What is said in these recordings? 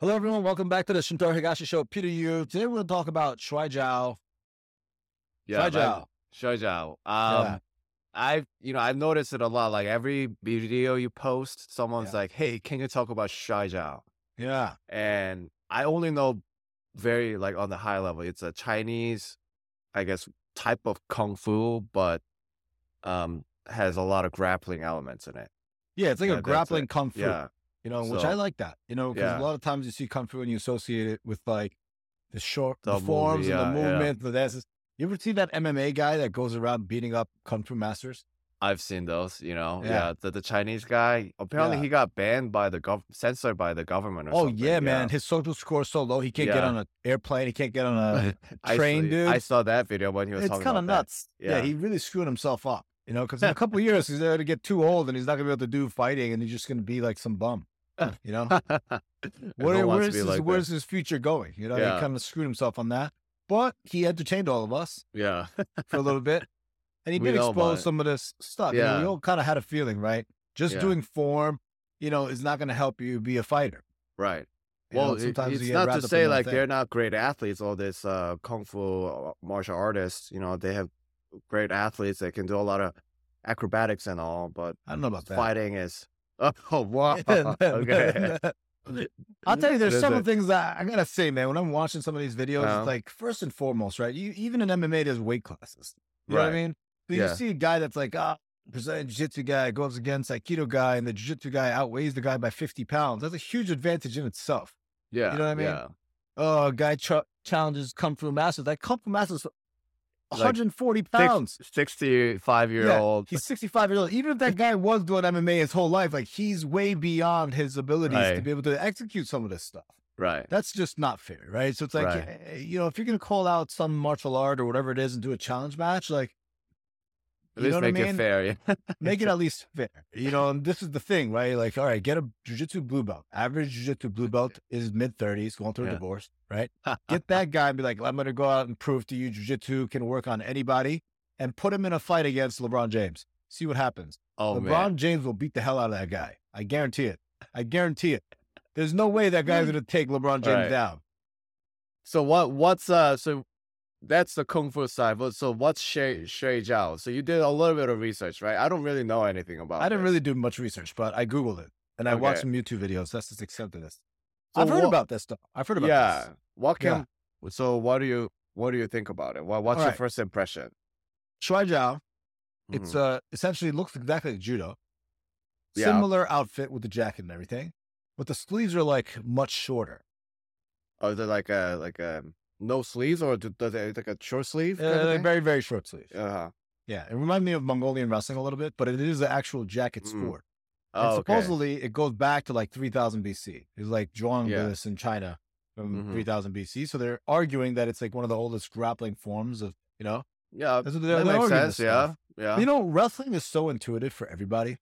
Hello, everyone. Welcome back to the Shintaro Higashi Show. Peter Yu. Today we're going to talk about Shuai Jiao. Yeah, Shuai. Shoujiao. Yeah. Um, I've you know I've noticed it a lot. Like every video you post, someone's Yeah. like, "Hey, can you talk about Shoujiao?" Yeah. And I only know very like on the high level. It's a Chinese, I guess, type of kung fu, but um has a lot of grappling elements in it. Yeah. It's like Yeah, a grappling kung fu, Yeah, you know, which I like that, you know, because Yeah. a lot of times you see kung fu and you associate it with like the short, the, The movie, forms and yeah, the yeah. movement, the dances. You ever see that MMA guy that goes around beating up kung fu masters? I've seen those. You know, Yeah. yeah. the the Chinese guy apparently Yeah. he got banned by the gov censored by the government. Or Oh, something. yeah, man. His social score is so low. He can't get on an airplane. He can't get on a train, saw, dude. I saw that video when he was it's kind of nuts. Yeah. Yeah. he really screwed himself up, you know, because in a couple of years he's going to get too old and he's not going to be able to do fighting and he's just going to be like some bum, you know. Where, where's, his, like where's his future going? You know, he kind of screwed himself on that, but he entertained all of us Yeah, for a little bit, and he We did expose some of this stuff. You know, we all kind of had a feeling, right? Just Yeah. doing form, you know, is not going to help you be a fighter. right. You Well, it- sometimes it's not to say like thing. they're not great athletes. All this uh, kung fu uh, martial artists, you know, they have great athletes that can do a lot of acrobatics and all, but I don't know about that. fighting is. Oh wow! okay. I'll tell you, there's several it? things that I gotta say, man. When I'm watching some of these videos, Uh-huh. it's like first and foremost, right? You even in MMA, there's weight classes. You know what I Right. mean? So you see a guy that's like, ah, Brazilian jiu-jitsu guy goes against Aikido guy, and the jiu-jitsu guy outweighs the guy by 50 pounds. That's a huge advantage in itself. Yeah, you know what I mean? Yeah, Oh, a guy ch- challenges Kung Fu Masters. That Kung Fu Masters, Like 140 pounds. sixty-five year Yeah, old. He's 65 years old. Even if that guy was doing MMA his whole life, like he's way beyond his abilities to be able to execute some of this stuff. Right. That's just not fair, right? So it's like, Right. eh, you know, if you're going to call out some martial art or whatever it is and do a challenge match, like, At you least know what I make mean? it fair. Yeah. make it at least fair. You know, and this is the thing, right? Like, all right, get a jujitsu blue belt. Average jujitsu blue belt is mid 30s, going through a divorce, right? Get that guy and be like, I'm going to go out and prove to you jujitsu can work on anybody and put him in a fight against LeBron James. See what happens. oh LeBron man. James will beat the hell out of that guy. I guarantee it. I guarantee it. There's no way that guy's going to take LeBron James Right. down. So what? What's uh? So that's the kung fu side. But so what's shui shui jiao? So you did a little bit of research, right? I don't really know anything about. I didn't this. really do much research, but I Googled it and I watched some YouTube videos. That's just of this. So I've heard what- about this stuff. I've heard about yeah. this. What Yeah. can? So what do you what do you think about it? What What's your Alright. first impression? Shuai Jiao, it's Mhm. uh essentially looks exactly like judo. Yeah. Similar outfit with the jacket and everything, but the sleeves are like much shorter. Are they like a like a no sleeves or do, does it like a short sleeve? Uh, very very short sleeves. uh Yeah, it reminds me of Mongolian wrestling a little bit, but it is an actual jacket Mm. sport. Oh, and okay. supposedly it goes back to like 3000 BC. It's like drawing Yeah. this in China from Mhm. 3000 BC. So they're arguing that it's like one of the oldest grappling forms of, you know, Yeah, That's what they're- that they're makes sense. Yeah, stuff. yeah, you know, wrestling is so intuitive for everybody.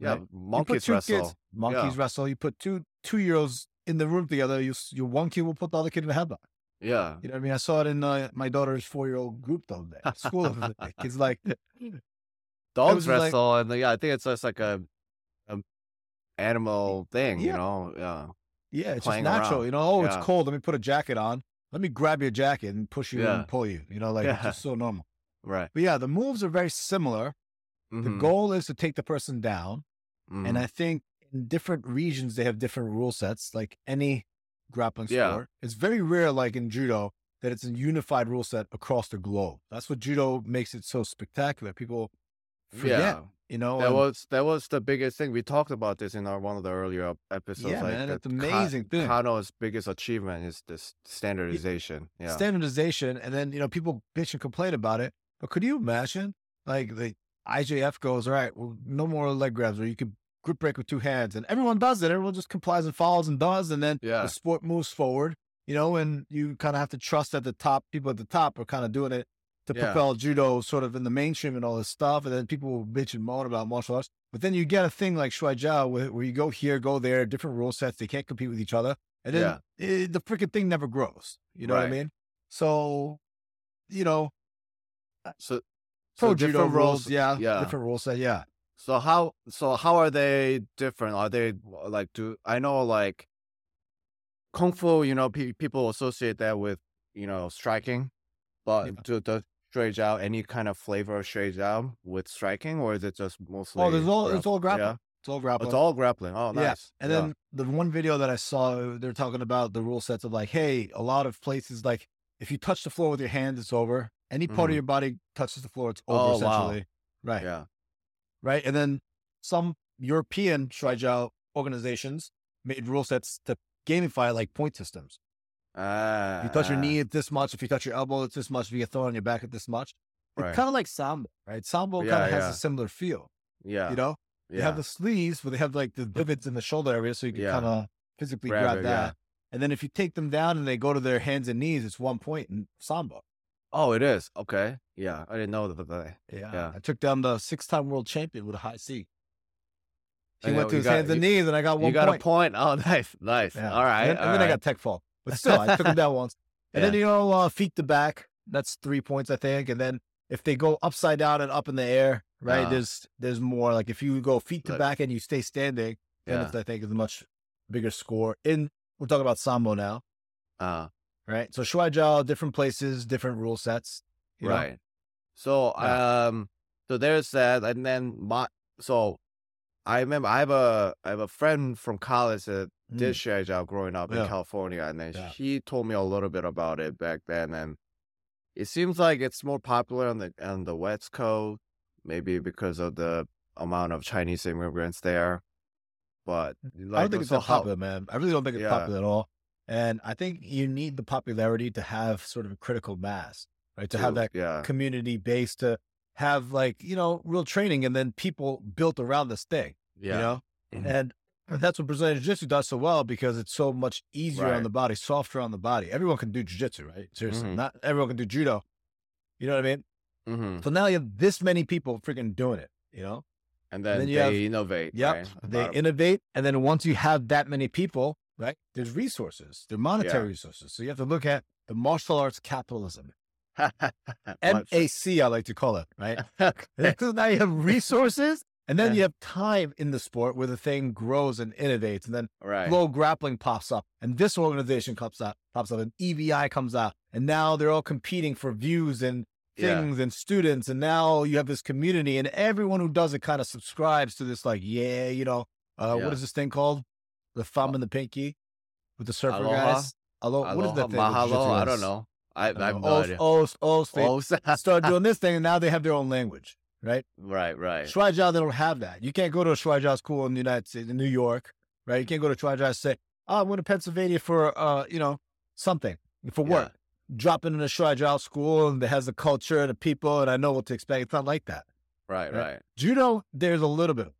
yeah. right? You put Monkeys two wrestle. kids, monkeys wrestle. You put two two year olds in the room together. You your one kid will put the other kid in the headlock. Yeah, You know what I mean? I saw it in uh, my daughter's four year old group the other day. School the. Kids like, dogs just like- wrestle, and yeah, I think it's just like a animal thing. You know, yeah, yeah, it's just natural. around. You know, oh, Yeah. it's cold. Let me put a jacket on. Let me grab your jacket and push you Yeah. and pull you. You know, like it's just so normal. right. But yeah, the moves are very similar. The Mhm, goal is to take the person down. mhm. And I think in different regions, they have different rule sets, like any grappling Yeah. sport. It's very rare, like in judo, that it's a unified rule set across the globe. That's what judo makes it so spectacular. People forget, yeah, you know? that and- was that was the biggest thing. We talked about this in our one of the earlier episodes. Yeah, like man, it's amazing thing. Kano's biggest achievement is this standardization. Yeah, standardization. And then, you know, people bitch and complain about it. But could you imagine, like, the IJF goes, all right, well, no more leg grabs, or you could grip break with two hands. And everyone does it. Everyone just complies and follows and does. And then Yeah. the sport moves forward, you know, and you kind of have to trust that the top people at the top are kind of doing it to Yeah. propel judo sort of in the mainstream and all this stuff. And then people will bitch and moan about martial arts. But then you get a thing like Shuai Jiao where, where you go here, go there, different rule sets. They can't compete with each other. And then Yeah. eh, the freaking thing never grows. You know what I mean? So, you know, so pro so judo different rules, yeah, yeah. different rules set, yeah. So how so how are they different? Are they like do I know like kung fu, you know, pe- people associate that with you know striking, but Yeah. do does shui jiao any kind of flavor of shui jiao with striking, or is it just mostly? Oh, there's all it's all grappling. Yeah, It's all Oh, grappling. it's all grappling. Oh, Yeah, nice. And Yeah. then the one video that I saw, they're talking about the rule sets of like, hey, a lot of places like if you touch the floor with your hand, it's over. Any part Mhm. of your body touches the floor, it's over Oh, wow. essentially. Right. yeah, Right. And then some European Shuaijiao organizations made rule sets to gamify like point systems. Ah, If you touch your ah, knee, it's this much. If you touch your elbow, it's this much. If you get thrown on your back, it's this much. It's kind of like Sambo, right? Sambo kind Yeah, of has a similar feel, yeah, you know? yeah, They have the sleeves, but they have like the divots in the shoulder area, so you can Yeah. kind of physically Grab grab, it, that. yeah. And then if you take them down and they go to their hands and knees, it's one point in Sambo. Oh, it is okay. Yeah, I didn't know that. Yeah. Yeah. I took down the six time world champion with a high C. He And went to his got- hands and knees, and I got one You got point. a point. Oh, nice, nice. Yeah. All right, And then, and then I got tech fall. But still, I took him down once. And then, you know, uh, feet to back, that's three points, I think. And then if they go upside down and up in the air, right, Uh. there's there's more. Like if you go feet to Like- back and you stay standing, then Yeah. it's, I think, is a much bigger score. In We're talking about Sambo now, Uh, right? So Shuai Jiao, different places, different rule sets. you know? right. So Yeah. um, so there's that, and then my so I remember I have a I have a friend from college that Mm. did Shui Jiao growing up in California, and then Yeah. he told me a little bit about it back then, and it seems like it's more popular on the on the West Coast, maybe because of the amount of Chinese immigrants there. But like, I don't think it's so that how- popular, man. I really don't think it's Yeah. popular at all. And I think you need the popularity to have sort of a critical mass, right? To have that yeah, community base, to have like, you know, real training and then people built around this thing, yeah, you know? Mhm. And that's what Brazilian Jiu Jitsu does so well because it's so much easier Right. on the body, softer on the body. Everyone can do Jiu Jitsu, right? Seriously. Mhm. Not everyone can do Judo. You know what I mean? hmm So now you have this many people freaking doing it, you know? and then, then you they have- innovate. Yep. right? They About- innovate. And then once you have that many people, right, there's resources, there are monetary Yeah. resources. So you have to look at the martial arts capitalism. MAC, I like to call it, right? so now you have resources and then Yeah. you have time in the sport where the thing grows and innovates. And then right. FloGrappling pops up and this organization comes up, pops up and EBI comes out. And now they're all competing for views and Yeah. things and students. And now you have this community and everyone who does it kind of subscribes to this, like, yeah, you know, uh, Yeah. what is this thing called? The thumb and the pinky with the surfer Aloha? guys. Aloha. What is that thing? Mahalo? I don't know. I, I, I have don't no idea. Os, os, os. They start doing this thing and now they have their own language, right? right, right. Jiao, they don't have that. You can't go to a Jiao school in the United States, in New York, right? You can't go to Jiao and say, oh, I'm going to Pennsylvania for, uh, you know, something for Yeah. work. Drop in a Jiao school and it has the culture and the people and I know what to expect. It's not like that. Right, Right. right. Judo, there's a little bit.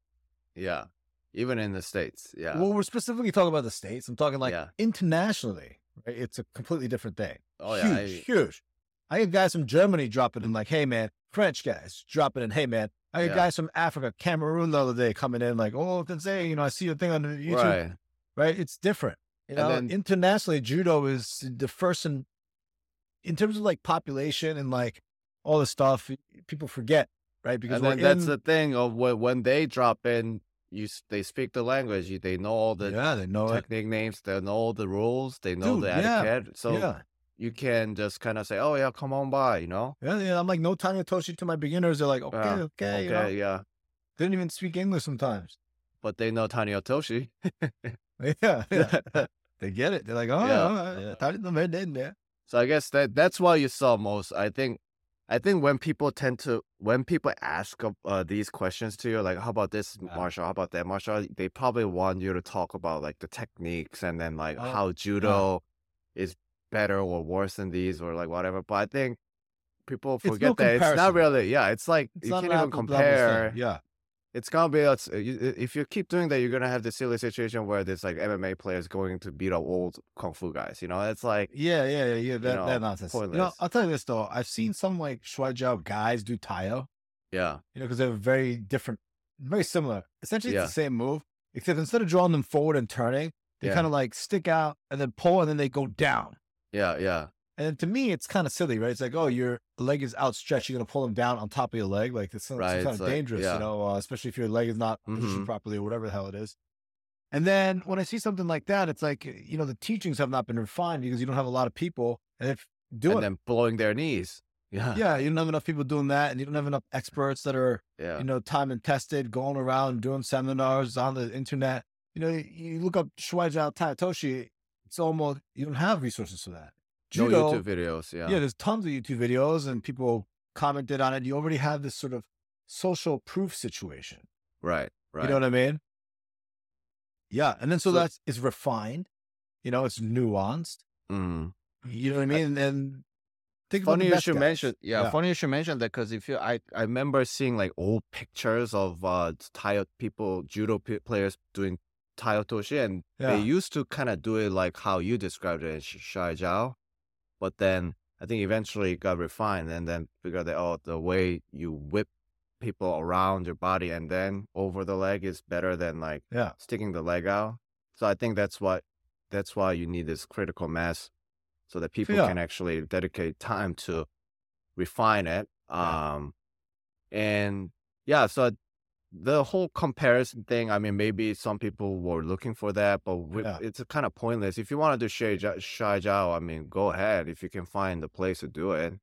Yeah. Even in the States. Yeah. Well, we're specifically talking about the States. I'm talking like Yeah. internationally, right? It's a completely different thing. oh, yeah. huge, I- huge. I get guys from Germany dropping in like, hey man, French guys dropping in, hey man. I get Yeah. guys from Africa, Cameroon the other day coming in like, oh, say, you know, I see your thing on the YouTube, right? right. It's different. You know, then- internationally, judo is the first in in terms of like population and like all this stuff. People forget, right? Because that's in- the thing of when they drop in, you they speak the language. You, they know all the yeah, they know it. technique names. They know all the rules. They know Dude, the yeah. etiquette. So yeah, you can just kind of say, "Oh yeah, come on by," you know. yeah, yeah. I'm like no Tani Otoshi to my beginners. They're like, okay, Yeah, okay, you okay, know? yeah. They didn't even speak English sometimes. But they know Tani Otoshi. Yeah, yeah. they get it. They're like, oh, uh, uh, Yeah. yeah, no me. So I guess that that's why you saw most. I think, I think when people tend to when people ask uh, these questions to you, like how about this Yeah. martial, how about that martial, they probably want you to talk about like the techniques and then like Oh, how judo is better or worse than these or like whatever. But I think people no forget that it's not really. Yeah, it's like It's you can't even apples to apples thing. compare. Yeah, It's gonna be it's, uh, you- if you keep doing that, you're gonna have this silly situation where there's like MMA players going to beat up old kung fu guys. You know, it's like yeah, yeah, yeah. yeah that, know, that nonsense. You know. I'll tell you this though. I've seen some like Shuai Jiao guys do Taio. yeah, You know, because they're very different, very similar. Essentially, Yeah. it's the same move, except instead of drawing them forward and turning, they Yeah. kind of like stick out and then pull, and then they go down. yeah, yeah. And to me, it's kind of silly, right? It's like, oh, your leg is outstretched. You're going to pull them down on top of your leg. Like, it's, Right, kind of like- dangerous, yeah. you know, uh, especially if your leg is not positioned Mhm. properly or whatever the hell it is. And then when I see something like that, it's like you know the teachings have not been refined because you don't have a lot of people and if doing and then blowing their knees. Yeah. yeah, you don't have enough people doing that, and you don't have enough experts that are Yeah. you know, time and tested, going around doing seminars on the internet. You know, you, look up Shuaijiao Tai Otoshi, it's almost you don't have resources for that. No YouTube videos. Yeah. yeah. there's tons of YouTube videos and people commented on it. You already have this sort of social proof situation. Right. Right. You know what I mean? Yeah. And then so, So- that's it's refined, you know, it's nuanced. Mm. You know what I mean? And think about Funny you should guys. mention. Yeah, Yeah. Funny you should mention that because if you, I, I remember seeing like old pictures of uh Tayo people, judo p- players doing Tai Otoshi, and Yeah. they used to kind of do it like how you described it Shai Jiao, but then I think eventually it got refined, and then figured that oh, the way you whip people around your body and then over the leg is better than like Yeah. sticking the leg out. So I think that's what that's why you need this critical mass so that people Yeah. can actually dedicate time to refine it. Um and yeah, so the whole comparison thing, I mean, maybe some people were looking for that, but we, Yeah. it's kind of pointless. If you want to do Shai Shai Jiao, I mean, go ahead if you can find the place to do it,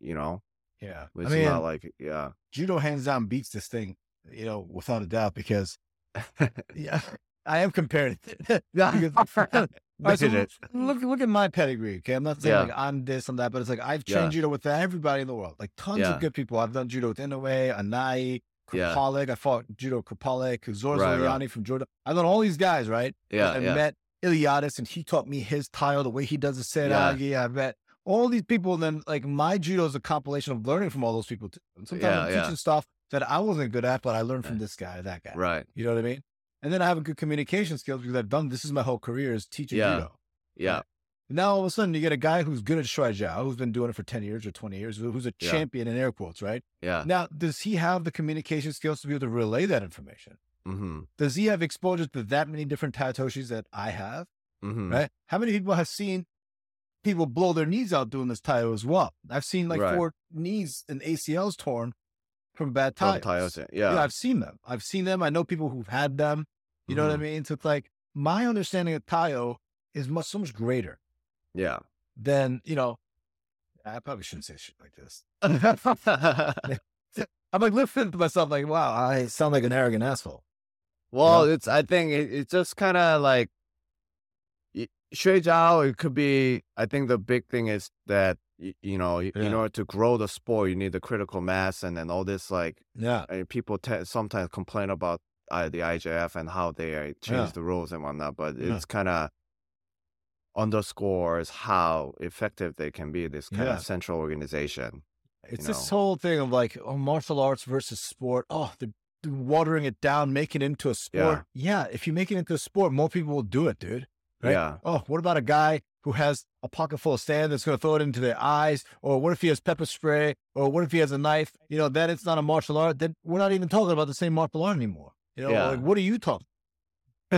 you know? Yeah. It's I mean, not like, yeah. judo hands down beats this thing, you know, without a doubt, because yeah, I am comparing it. Because- right, so look, look at my pedigree. Okay, I'm not saying Yeah. like I'm this and that, but it's like I've Yeah. trained judo with everybody in the world, like tons Yeah. of good people. I've done judo with Inoue, Anai, Yeah. I fought judo Kripalik, Zor Right, right. From Jordan. I've done all these guys, right? Yeah, I yeah. met Iliadis, and he taught me his tile, the way he does the seragi. I met all these people, and then like my judo is a compilation of learning from all those people. Too. And sometimes Yeah, I'm yeah. teaching stuff that I wasn't good at, but I learned from eh. this guy, that guy. Right. You know what I mean? And then I have a good communication skills because I've done this is my whole career is teaching Yeah. judo. Yeah. And now all of a sudden you get a guy who's good at Shuai Jiao, who's been doing it for 10 years or 20 years, who's a Yeah. champion in air quotes, right? Yeah. Now, does he have the communication skills to be able to relay that information? Mm-hmm. Does he have exposure to that many different Tatoshis that I have? Mm-hmm. Right? How many people have seen people blow their knees out doing this Tayo as well? I've seen like Right. four knees and ACLs torn from bad From tires. Yeah. Yeah. I've seen them. I've seen them. I know people who've had them. You know what I Mhm. mean? So it's like my understanding of Tayo is much so much greater Yeah. Then, you know, I probably shouldn't say shit like this. I'm like listening to myself like, wow, I sound like an arrogant asshole. well, it's. I think it, it's just kind of like y- Shui Jiao. It could be. I think the big thing is that you know, y- in order to grow the sport, you need the critical mass, and then all this like Yeah. I mean, people te- sometimes complain about uh, the IJF and how they uh, change Yeah. the rules and whatnot, but Yeah. it's kind of underscores how effective they can be. This kind Yeah. of central organization. It's you this whole thing of like, oh, martial arts versus sport. Oh, they're watering it down, making it into a sport. Yeah. If you make it into a sport, more people will do it, dude. Right? Yeah. Oh, what about a guy who has a pocket full of sand that's going to throw it into their eyes? Or what if he has pepper spray? Or what if he has a knife? You know, then it's not a martial art. Then we're not even talking about the same martial art anymore. You know, Yeah. like, what are you talking?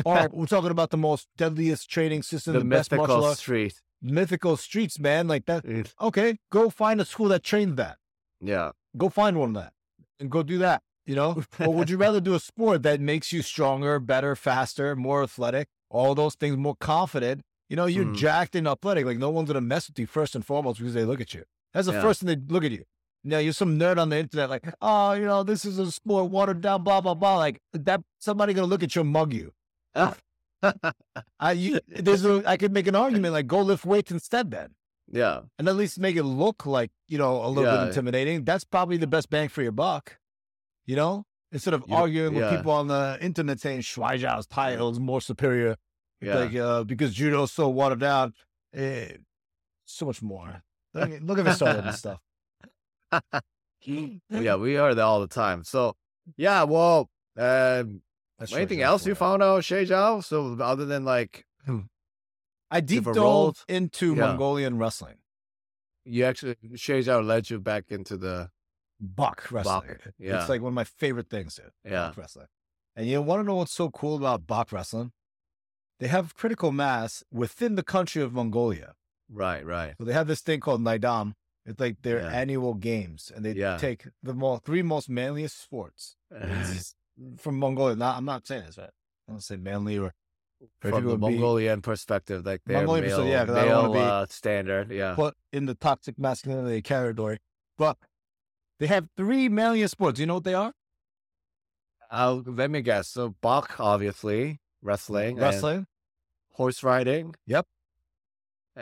Or we're talking about the most deadliest training system, the the, best martial mythical arts, street. mythical streets, man. Like that. Okay, go find a school that trains that. Yeah. Go find one of that and go do that. You know, or would you rather do a sport that makes you stronger, better, faster, more athletic, all those things, more confident? You know, you're Mhm. jacked and athletic. Like no one's gonna mess with you first and foremost because they look at you. That's the Yeah. first thing they look at you. Now you're some nerd on the internet, like, oh, you know, this is a sport watered down, blah blah blah. Like that, somebody gonna look at you and mug you. I, you, there's a, I could make an argument like, go lift weights instead, then yeah. and at least make it look like you know a little Yeah. bit intimidating. That's probably the best bang for your buck. You know, instead of You- arguing with people on the internet saying Shuaijiao's title is more superior, Yeah. like uh, because judo's so watered down. Eh, so much more. Look, at- look at this sort stuff. yeah, we are that all the time. So, yeah, well, um, That's anything Shuaijiao else you found out Shei Zhao? So, other than like, hmm. I deep dove into Yeah. Mongolian wrestling, you actually, Shei Zhao led you back into the, Bach wrestling. yeah. It's like one of my favorite things. Dude. Yeah. Bach wrestling. And you want to know what's so cool about Bach wrestling? They have critical mass within the country of Mongolia. right, right. So they have this thing called Naadam. It's like their Yeah. annual games, and they Yeah. take the mo- three most manliest sports from Mongolia. Not, I'm not saying this right. I don't say manly or From the would be Mongolian perspective, like their Mongolian male, yeah, 'cause I don't male be uh, standard. Yeah. put in the toxic masculinity category. But they have three manliest sports. You know what they are? Uh, let me guess. So Bach, obviously, wrestling, Wrestling, horse riding. Yep.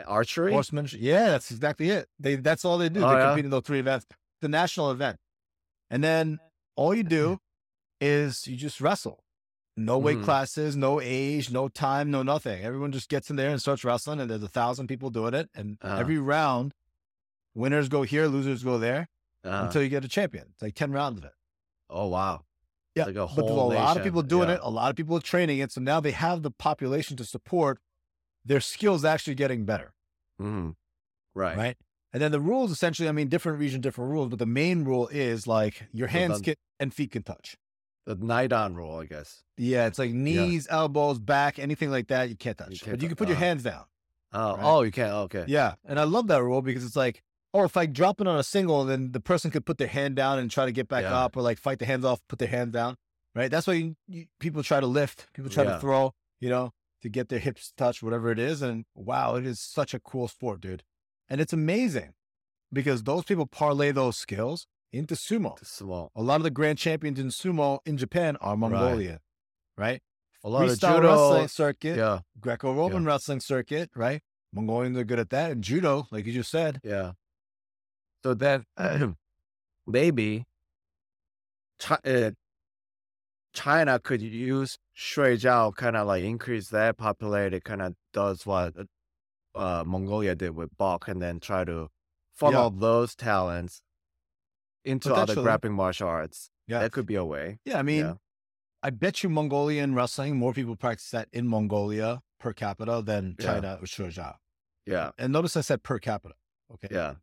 Archery. horsemanship. Yeah, that's exactly it. They that's all they do. Oh, they yeah? compete in those three events. The national event. And then all you do is you just wrestle. No weight Mhm. classes, no age, no time, no nothing. Everyone just gets in there and starts wrestling, and there's a thousand people doing it. And Uh-huh. every round, winners go here, losers go there Uh, until you get a champion. It's like 10 rounds of it. oh wow. Yeah. Like a but there's a lot of people doing Yeah. it, a lot of people are training it. So now they have the population to support their skills actually getting better. Mhm. Right. right? And then the rules essentially, I mean, different region, different rules, but the main rule is like your hands can, and feet can touch. The Naadam rule, I guess. Yeah, it's like knees, elbows, back, anything like that, you can't touch. can't but you can put your uh-huh. hands down. Oh, Right. oh, you can't. Okay. Yeah. And I love that rule because it's like, oh, if I drop it on a single, then the person could put their hand down and try to get back Yeah. up or like fight the hands off, put their hands down. Right. That's why you, you, people try to lift, people try Yeah. to throw, you know, to get their hips touched, whatever it is. And wow, it is such a cool sport, dude. And it's amazing because those people parlay those skills into sumo. The small. A lot of the grand champions in sumo in Japan are Mongolia, right? A lot of Freestyle judo. wrestling circuit, Yeah. Greco-Roman wrestling circuit, right? Mongolians are good at that, and judo, like you just said. Yeah. So then maybe Chi- uh, China could use Shui Jiao kind of like increase their popularity, kind of does what uh, Mongolia did with Bok, and then try to funnel those talents into other grappling martial arts. Yeah, That could be a way. yeah. I mean, yeah. I bet you Mongolian wrestling more people practice that in Mongolia per capita than Yeah. China or Shuai Jiao. Yeah. And notice I said per capita. Okay. Yeah.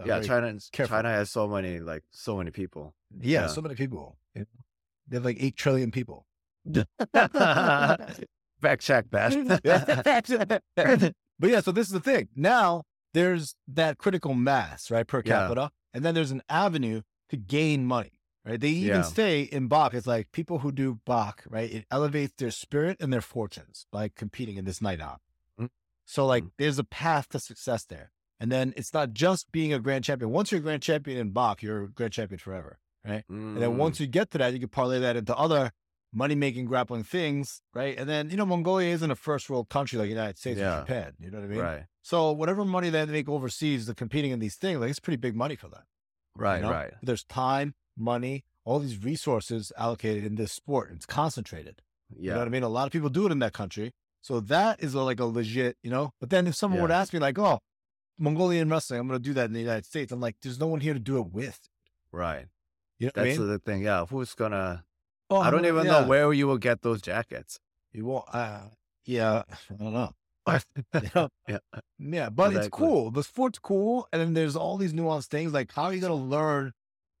So yeah. China, careful. China has so many, like, so many people. yeah, yeah. So many people. They have like eight trillion people. Fact check that. but yeah, so this is the thing. Now there's that critical mass, right, per Yeah. capita, and then there's an avenue to gain money, right? They even Yeah. say in Bach, it's like people who do Bach, right? It elevates their spirit and their fortunes by competing in this night out. Mm. So like, Mm. there's a path to success there, and then it's not just being a grand champion. Once you're a grand champion in Bach, you're a grand champion forever. Right. And Mm. then once you get to that, you can parlay that into other money making grappling things, right? And then, you know, Mongolia isn't a first world country like the United States Yeah. or Japan. You know what I mean? right, So whatever money they make overseas, they're competing in these things, like it's pretty big money for them. you right, know? right. There's time, money, all these resources allocated in this sport. It's concentrated. Yeah. You know what I mean? A lot of people do it in that country. So that is a, like a legit, you know. But then if someone would Yeah. ask me, like, oh, Mongolian wrestling, I'm going to do that in the United States. I'm like, there's no one here to do it with. right. You know what I That's mean? the thing. Yeah, who's gonna? Oh, I don't even yeah. know where you will get those jackets. You won't. Uh, yeah, I don't know. Yeah. yeah, but it's cool. The sport's cool, and then there's all these nuanced things. Like, how are you gonna learn?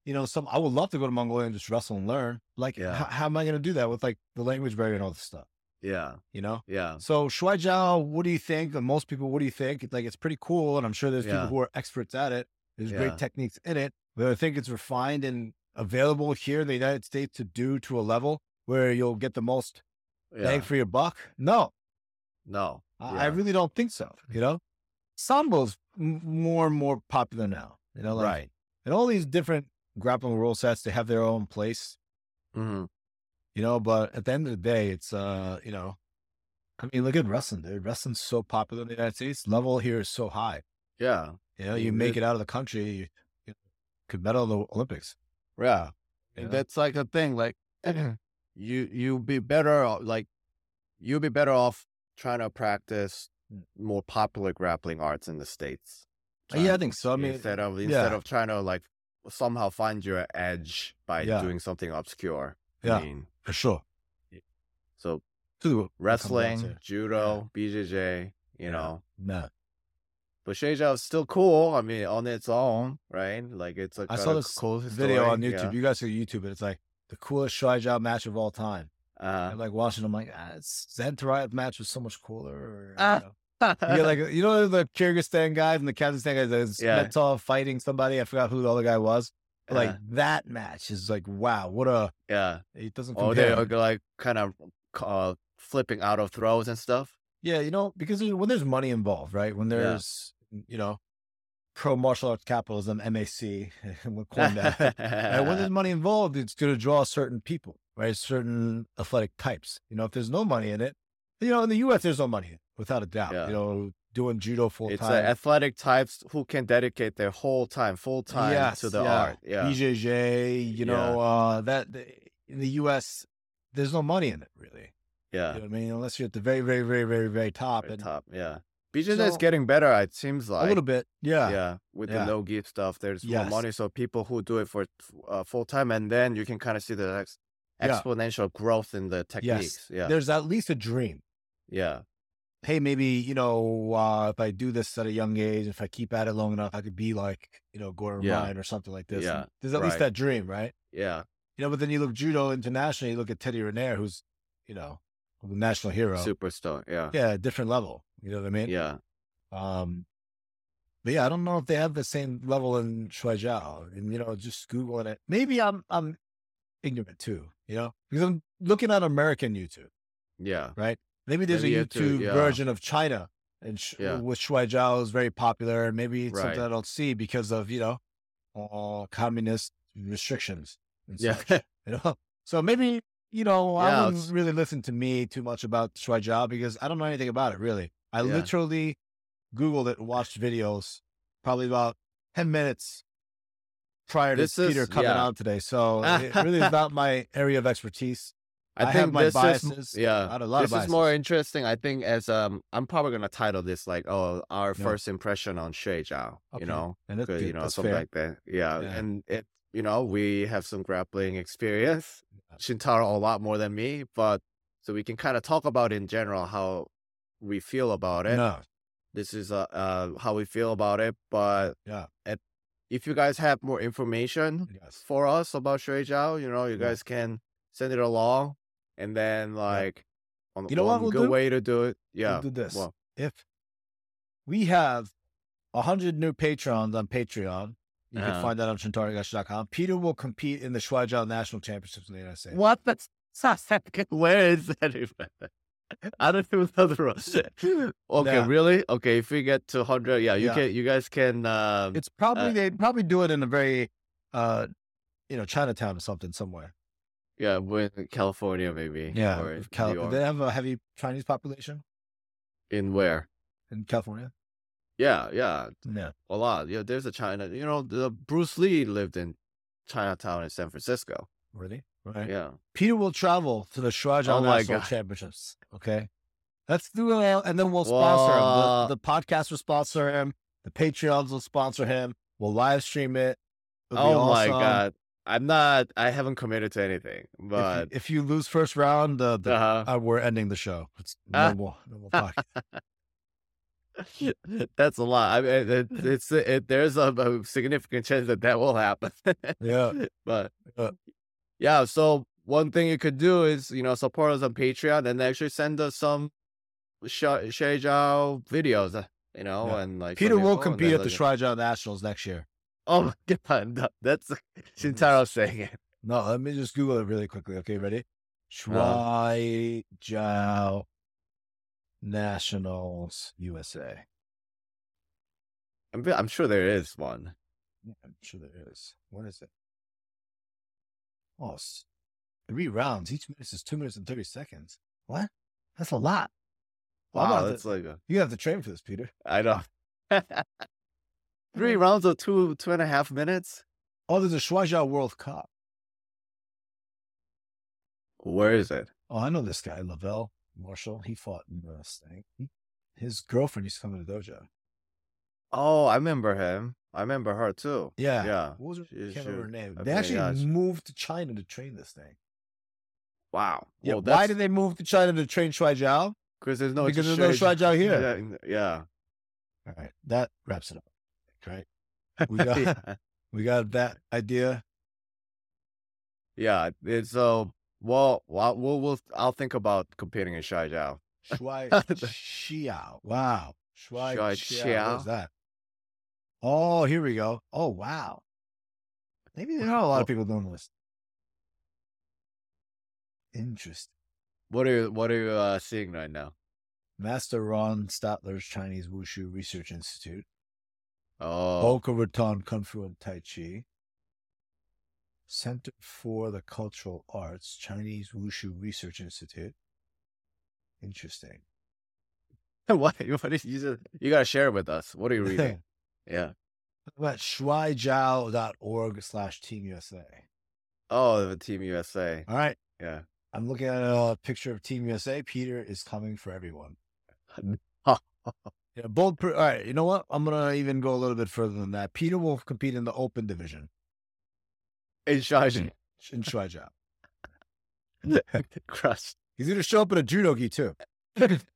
You know, some I would love to go to Mongolia and just wrestle and learn. Like, Yeah. how, how am I gonna do that with like the language barrier and all this stuff? Yeah, You know. yeah, So Shuai Jiao, what do you think? And most people, what do you think? Like, it's pretty cool, and I'm sure there's people who are experts at it. There's great techniques in it, but I think it's refined and available here in the United States to do to a level where you'll get the most yeah. bang for your buck. No, No, I, I really don't think so. You know, Sambo's m- more and more popular now. You know, like, right. And all these different grappling rule sets, they have their own place. hmm You know, but at the end of the day, it's uh, you know, I mean, look at wrestling, dude. Wrestling's so popular in the United States. Level here is so high. Yeah, You know, you make it- it out of the country, you, you could medal in the Olympics. Yeah. And that's like a thing. Like you, you be better. Like you'll be better off trying to practice more popular grappling arts in the states. Uh, yeah, I think so. I mean, instead of instead yeah. of trying to like somehow find your edge by Yeah. doing something obscure. Yeah. I mean, for sure. so Two, it comes down wrestling, judo, BJJ, you Yeah. know. Nah. But Sheijia is still cool. I mean, on its own, right? Like it's a I saw this cool video story, on YouTube. You guys see YouTube, and it's like the coolest Shuai match of all time. Uh-huh. I'm like watching. I'm like, ah, it's Zen Tarayat match was so much cooler. Or, Ah. you, know. you like you know the Kyrgyzstan guys and the Kazakhstan guys. Yeah. Metov fighting somebody. I forgot who the other guy was. But like Uh-huh. that match is like wow, what a yeah. it doesn't Oh, they are like kind of uh, flipping out of throws and stuff. Yeah, you know, because when there's money involved, right? When there's, you know, pro martial arts capitalism, MAC, we'll coin that. And when there's money involved, it's going to draw certain people, right? Certain athletic types. You know, if there's no money in it, you know, in the U.S., there's no money in it, without a doubt. Yeah. You know, doing judo full it's uh, athletic types who can dedicate their whole time, full time to the yeah. art. Yeah. BJJ, you know, uh, that in the U.S., there's no money in it, really. Yeah. You know what I mean? Unless you're at the very, very, very, very, very top. Very and top. Yeah. BJJ is getting better, it seems like. a little bit. Yeah. yeah. With Yeah. the no gi stuff, there's Yes. more money. So people who do it for uh, full time, and then you can kind of see the ex- Yeah. exponential growth in the techniques. Yeah. There's at least a dream. Yeah. hey, maybe, you know, uh, if I do this at a young age, if I keep at it long enough, I could be like, you know, Gordon Yeah. Ryan or something like this. Yeah, And There's at least that dream, right? Yeah. You know, but then you look judo internationally, you look at Teddy Riner, who's, you know, a national hero. Superstar. Yeah. Yeah, different level. You know what I mean? Yeah. Um, but yeah, I don't know if they have the same level in Shuaijiao. And, you know, just Googling it. Maybe I'm, I'm ignorant too, you know, because I'm looking at American YouTube. Yeah. right? Maybe there's Maybe a to- YouTube yeah. version of China, and sh- Yeah. with Shuai Jiao is very popular, and maybe it's Right. something I don't see because of you know, uh, communist restrictions. And Yeah. such, you know, so maybe you know I Yeah, wouldn't it's- really listen to me too much about Shuai Jiao because I don't know anything about it really. I Yeah. literally googled it and watched videos, probably about ten minutes prior to This is- Peter coming yeah. out today. So it really is not my area of expertise. I, I think have my this biases. is yeah. I had a of this is more interesting. I think as um, I'm probably gonna title this like, oh, our Yeah. first impression on Shui Zhao. Okay. You know, And that's good, good. you know, that's something fair. like that. Yeah. Yeah. and it, you know, we have some grappling experience. Shintaro a lot more than me, but so we can kind of talk about in general how we feel about it. No, This is uh, uh how we feel about it, but Yeah. at, if you guys have more information yes. for us about Shui Zhao, you know, you Yeah. guys can send it along, and then like, on You know what we'll good do? way to do it, yeah. We'll do this. Well, if we have a hundred new patrons on Patreon, you can Uh-huh. find that on shintarigash.com. Peter will compete in the Shuaijiao National Championships in the United States. what? That's where is that? I don't know the rules. Okay, Yeah. really? Okay, if we get to hundred, yeah, you Yeah. can. You guys can. Um, It's probably Uh, they probably do it in a very, uh, you know, Chinatown or something somewhere. yeah, with California maybe. Yeah, or Cal- do they have a heavy Chinese population in where? in California? Yeah, yeah, yeah, a lot. Yeah, there's a China. You know, the Bruce Lee lived in Chinatown in San Francisco. Really? Right. Yeah. Peter will travel to the Shuaijiao Oh National God. Championships. Okay. Let's do it, and then we'll sponsor him. The, the podcast will sponsor him. The Patreons will sponsor him. We'll live stream it. It'll Oh my god. I'm not. I haven't committed to anything, If but you, if you lose first round, uh, the, uh-huh. uh, we're ending the show. It's Ah. no more, no more. that's a lot. I mean, it, it's it, there's a, a significant chance that that will happen. Yeah. but Uh. yeah. So one thing you could do is you know support us on Patreon and actually send us some Shay videos. uh, You know, Yeah. and like Peter will compete at the like- Shuaijiao Nationals next year. Oh my god, no, that's Shintaro saying it. No, let me just Google it really quickly. Okay, ready? Uh-huh. Shuaijiao Nationals USA. I'm, I'm sure there is one. Yeah, I'm sure there is. What is it? Oh, three rounds. Each minute is two minutes and 30 seconds. What? That's a lot. Well, Wow, that's to- like a, You have to train for this, Peter. I know. Three rounds of two two and a half minutes. Oh, there's a Shuaijiao World Cup. Where is it? Oh, I know this guy, Lavelle Marshall. He fought in this thing. His girlfriend used to come to the dojo. Oh, I remember him. I remember her too. Yeah. Yeah. What was her? She- can't remember her name. They actually she- moved to China to train this thing. Wow. Yeah. Well, why did they move to China to train Shuaijiao? Because there's no Because there's no Shuai Shuaijiao here. Yeah. yeah. All right. That wraps it up. Right. We got, yeah. we got that idea. Yeah. It's so well. Well, we'll, we'll. I'll think about competing in Shai Jiao. Shuai Xiao. Wow. Shuai Shuai Xiao. What is that? Oh, here we go. Oh, wow. Maybe there are a lot of people doing this. Interesting. What are you What are you uh, seeing right now? Master Ron Statler's Chinese Wushu Research Institute, Oh, Boca Raton Kung Fu and Tai Chi, Center for the Cultural Arts, Chinese Wushu Research Institute. Interesting. what? What is you? You gotta share it with us. What are you reading? yeah. About shuaijiao.org slash team USA. Oh, the Team USA. All right. Yeah. I'm looking at a picture of Team USA. Peter is coming for everyone. Yeah, bold. Pre- All right. You know what? I'm going to even go a little bit further than that. Peter will compete in the open division In Shajin. in Shuaijiao. Crust. He's going to show up in a judo gi too.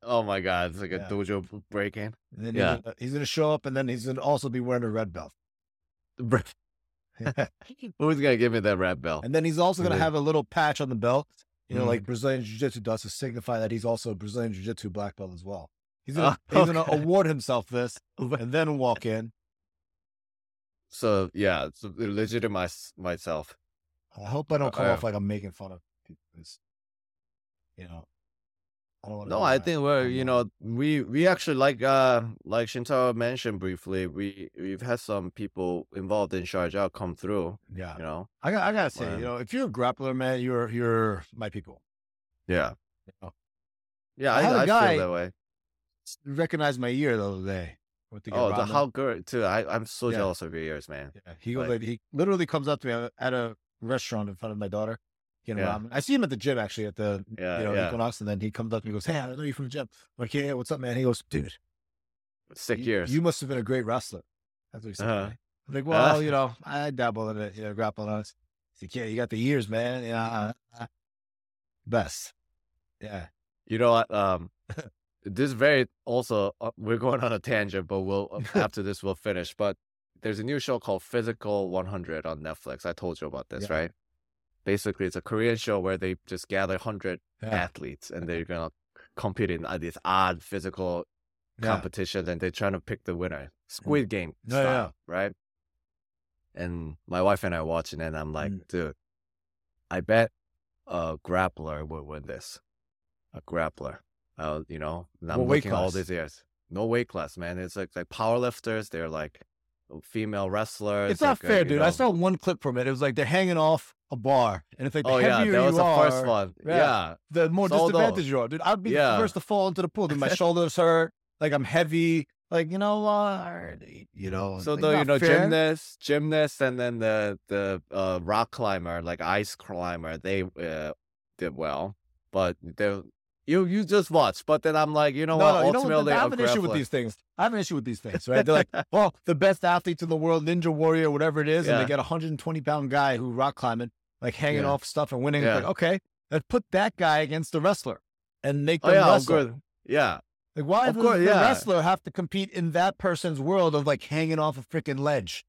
Oh my God! It's like a dojo break in. Yeah. he's gonna- he's going to show up and then he's going to also be wearing a red belt. Who's gonna give me that red belt? and then he's also going to have a little patch on the belt, you know, Mhm. like Brazilian Jiu Jitsu does to signify that he's also a Brazilian Jiu Jitsu black belt as well. He's going to Oh, he's going to award himself this and then walk in. So yeah, so legitimize myself. I hope I don't come Uh, off like I'm making fun of people. You know, I don't. No, I think we're you know we we actually like uh like Shintaro mentioned briefly. We we've had some people involved in Shuai Jiao come through. yeah. You know. I got, I gotta say, you know, if you're a grappler, man, you're you're my people. Yeah. You know? Yeah, I I, had a I, guy- feel that way. Recognize my ear the other day. Went to get Oh, the how good too. I I'm so Yeah. jealous of your ears, man. Yeah, he goes. Like- like, he literally comes up to me at a restaurant in front of my daughter. Getting Yeah. ramen. I see him at the gym actually at the Yeah, you know yeah. Equinox, and then he comes up to me and goes, "Hey, I know you from the gym." I'm like, yeah, what's up, man? He goes, "Dude, Sick you, ears. you must have been a great wrestler." That's what he said. Uh-huh. I'm like, well, you know, I dabble in it, you know, grappling on it. He's like, yeah, you got the ears, man. Yeah, uh, uh, best. Yeah. You know what? Um, this very also uh, we're going on a tangent, but we'll uh, after this we'll finish. But there's a new show called Physical 100 on Netflix. I told you about this, Yeah. right? Basically, it's a Korean show where they just gather 100 Yeah. athletes and they're gonna compete in uh, these odd physical Yeah. competitions, and they're trying to pick the winner. Squid Game Mm. Yeah, style, right? And my wife and I watching, it, and I'm like, Mm. dude, I bet a grappler would win this. A grappler, uh, you know. I'm What looking all these years. No weight class, man. It's like like powerlifters. They're like female wrestlers. It's not like, uh, fair, dude. I saw one clip from it. It was like they're hanging off a bar, and it's like the Oh yeah, heavier that was you the are, first one. Yeah. Yeah, the more Sold disadvantaged you are, dude. I'd be Yeah. the first to fall into the pool. Dude, my shoulders hurt. Like I'm heavy. Like you know, uh, you know. So the you know fair. gymnast, gymnast, and then the the uh, rock climber, like ice climber, they uh, did well, but they you you just watch. But then I'm like, you know No, what? no, you know? Ultimately, have an issue with these things. I have an issue with these things, right? They're like, well, oh, the best athletes in the world, Ninja Warrior, whatever it is, and they get a 120 pound guy who rock climbing, like hanging Yeah. off stuff and winning. Yeah. like, okay, let's put that guy against the wrestler and make Oh them yeah, wrestle. Yeah, Like, why Of does course, the yeah. wrestler have to compete in that person's world of like hanging off a freaking ledge?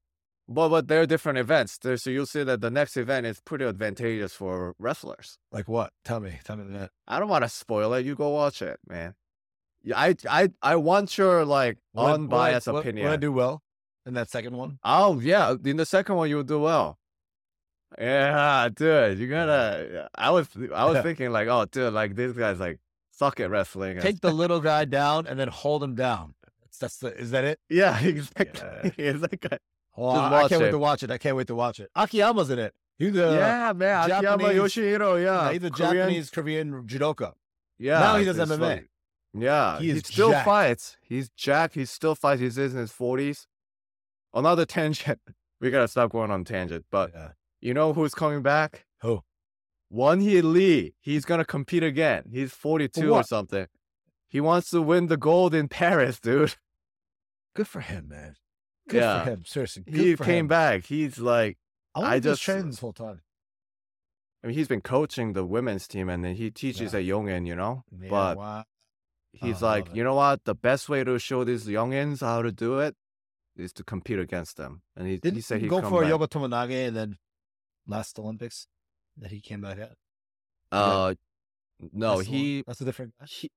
But but they're different events. There, so you'll see that the next event is pretty advantageous for wrestlers. Like what? Tell me. Tell me that. I don't want to spoil it. You go watch it, man. Yeah, I I I want your like Will I- will I- unbiased will I- opinion. Will I do well in that second one? Oh yeah, in the second one you'll do well. Yeah, dude, you gotta. I was I was thinking like, oh, dude, like this guy's like suck at wrestling. Take the little guy down and then hold him down. That's, that's the. Is that it? yeah, exactly. Like a- Oh, I, I can't wait to watch it. I can't wait to watch it. Akiyama's in it. He's a yeah, man, Akiyama Yoshihiro. Yeah, yeah, he's a Korean- Japanese Korean judoka. Yeah, Now he does MMA. like- yeah, He he, still jacked. fights. He's Jack. He still fights. He's in his forties. Another tangent. We gotta stop going on tangent. But Yeah. you know who's coming back? Who? Won Hee Lee. He's gonna compete again. He's forty-two or something. He wants to win the gold in Paris, dude. Good for him, man. Good Yeah. for him. Seriously, good He came him. back. He's like, I, I just- training this whole time. I mean, he's been coaching the women's team, and then he teaches Yeah. at Yongin, you know. Yeah, but wow. he's Oh, like, you know what? The best way to show these youngins how to do it is to compete against them. And he, Didn't he said he go for back. Yoga Tomonage and then last Olympics that he came back at? Uh, no, That's the one? he, That's a different guy. he,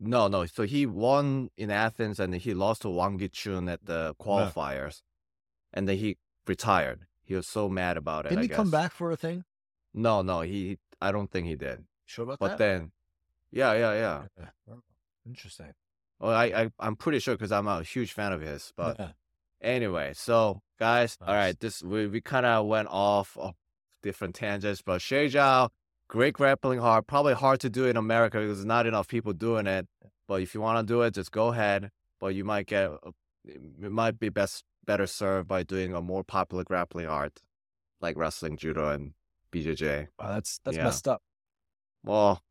no, no. So he won in Athens, and he lost to Wang Gichun at the qualifiers, and then he retired. He was so mad about it. Didn't I he come back for a thing? No, no, he. I don't think he did. Sure about But that? then, Yeah, yeah, yeah. Yeah. Interesting. Well, I, I I'm pretty sure because I'm a huge fan of his. But Yeah. anyway, so guys, all Nice. right, this we, we kind of went off of different tangents, but Shay Zhao, great grappling hard. Probably hard to do in America because there's not enough people doing it. But if you want to do it, just go ahead. But you might get it might be best better served by doing a more popular grappling art like wrestling, judo, and BJJ. Wow, that's that's Yeah. messed up. Well,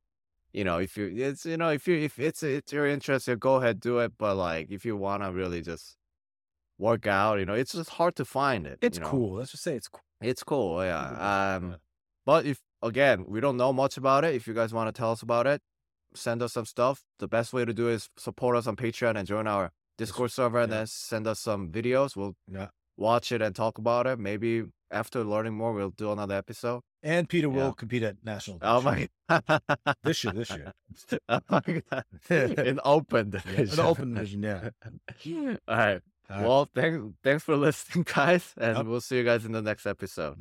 you know, if you it's you know if you if it's it's your interest, you go ahead do it. But like if you wanna really just work out, you know, it's just hard to find it. It's you know. cool. Let's just say it's cool. It's cool. Yeah. Um, but if again we don't know much about it, if you guys want to tell us about it, send us some stuff. The best way to do is support us on Patreon and join our Discord server, and yeah. then send us some videos. We'll Yeah. watch it and talk about it. Maybe after learning more, we'll do another episode. And Peter Yeah. will compete at national. Oh my! This year, this year. oh my god! In open division. the open division, yeah. All right. All right. Well, thanks thanks for listening, guys, and Yep. we'll see you guys in the next episode.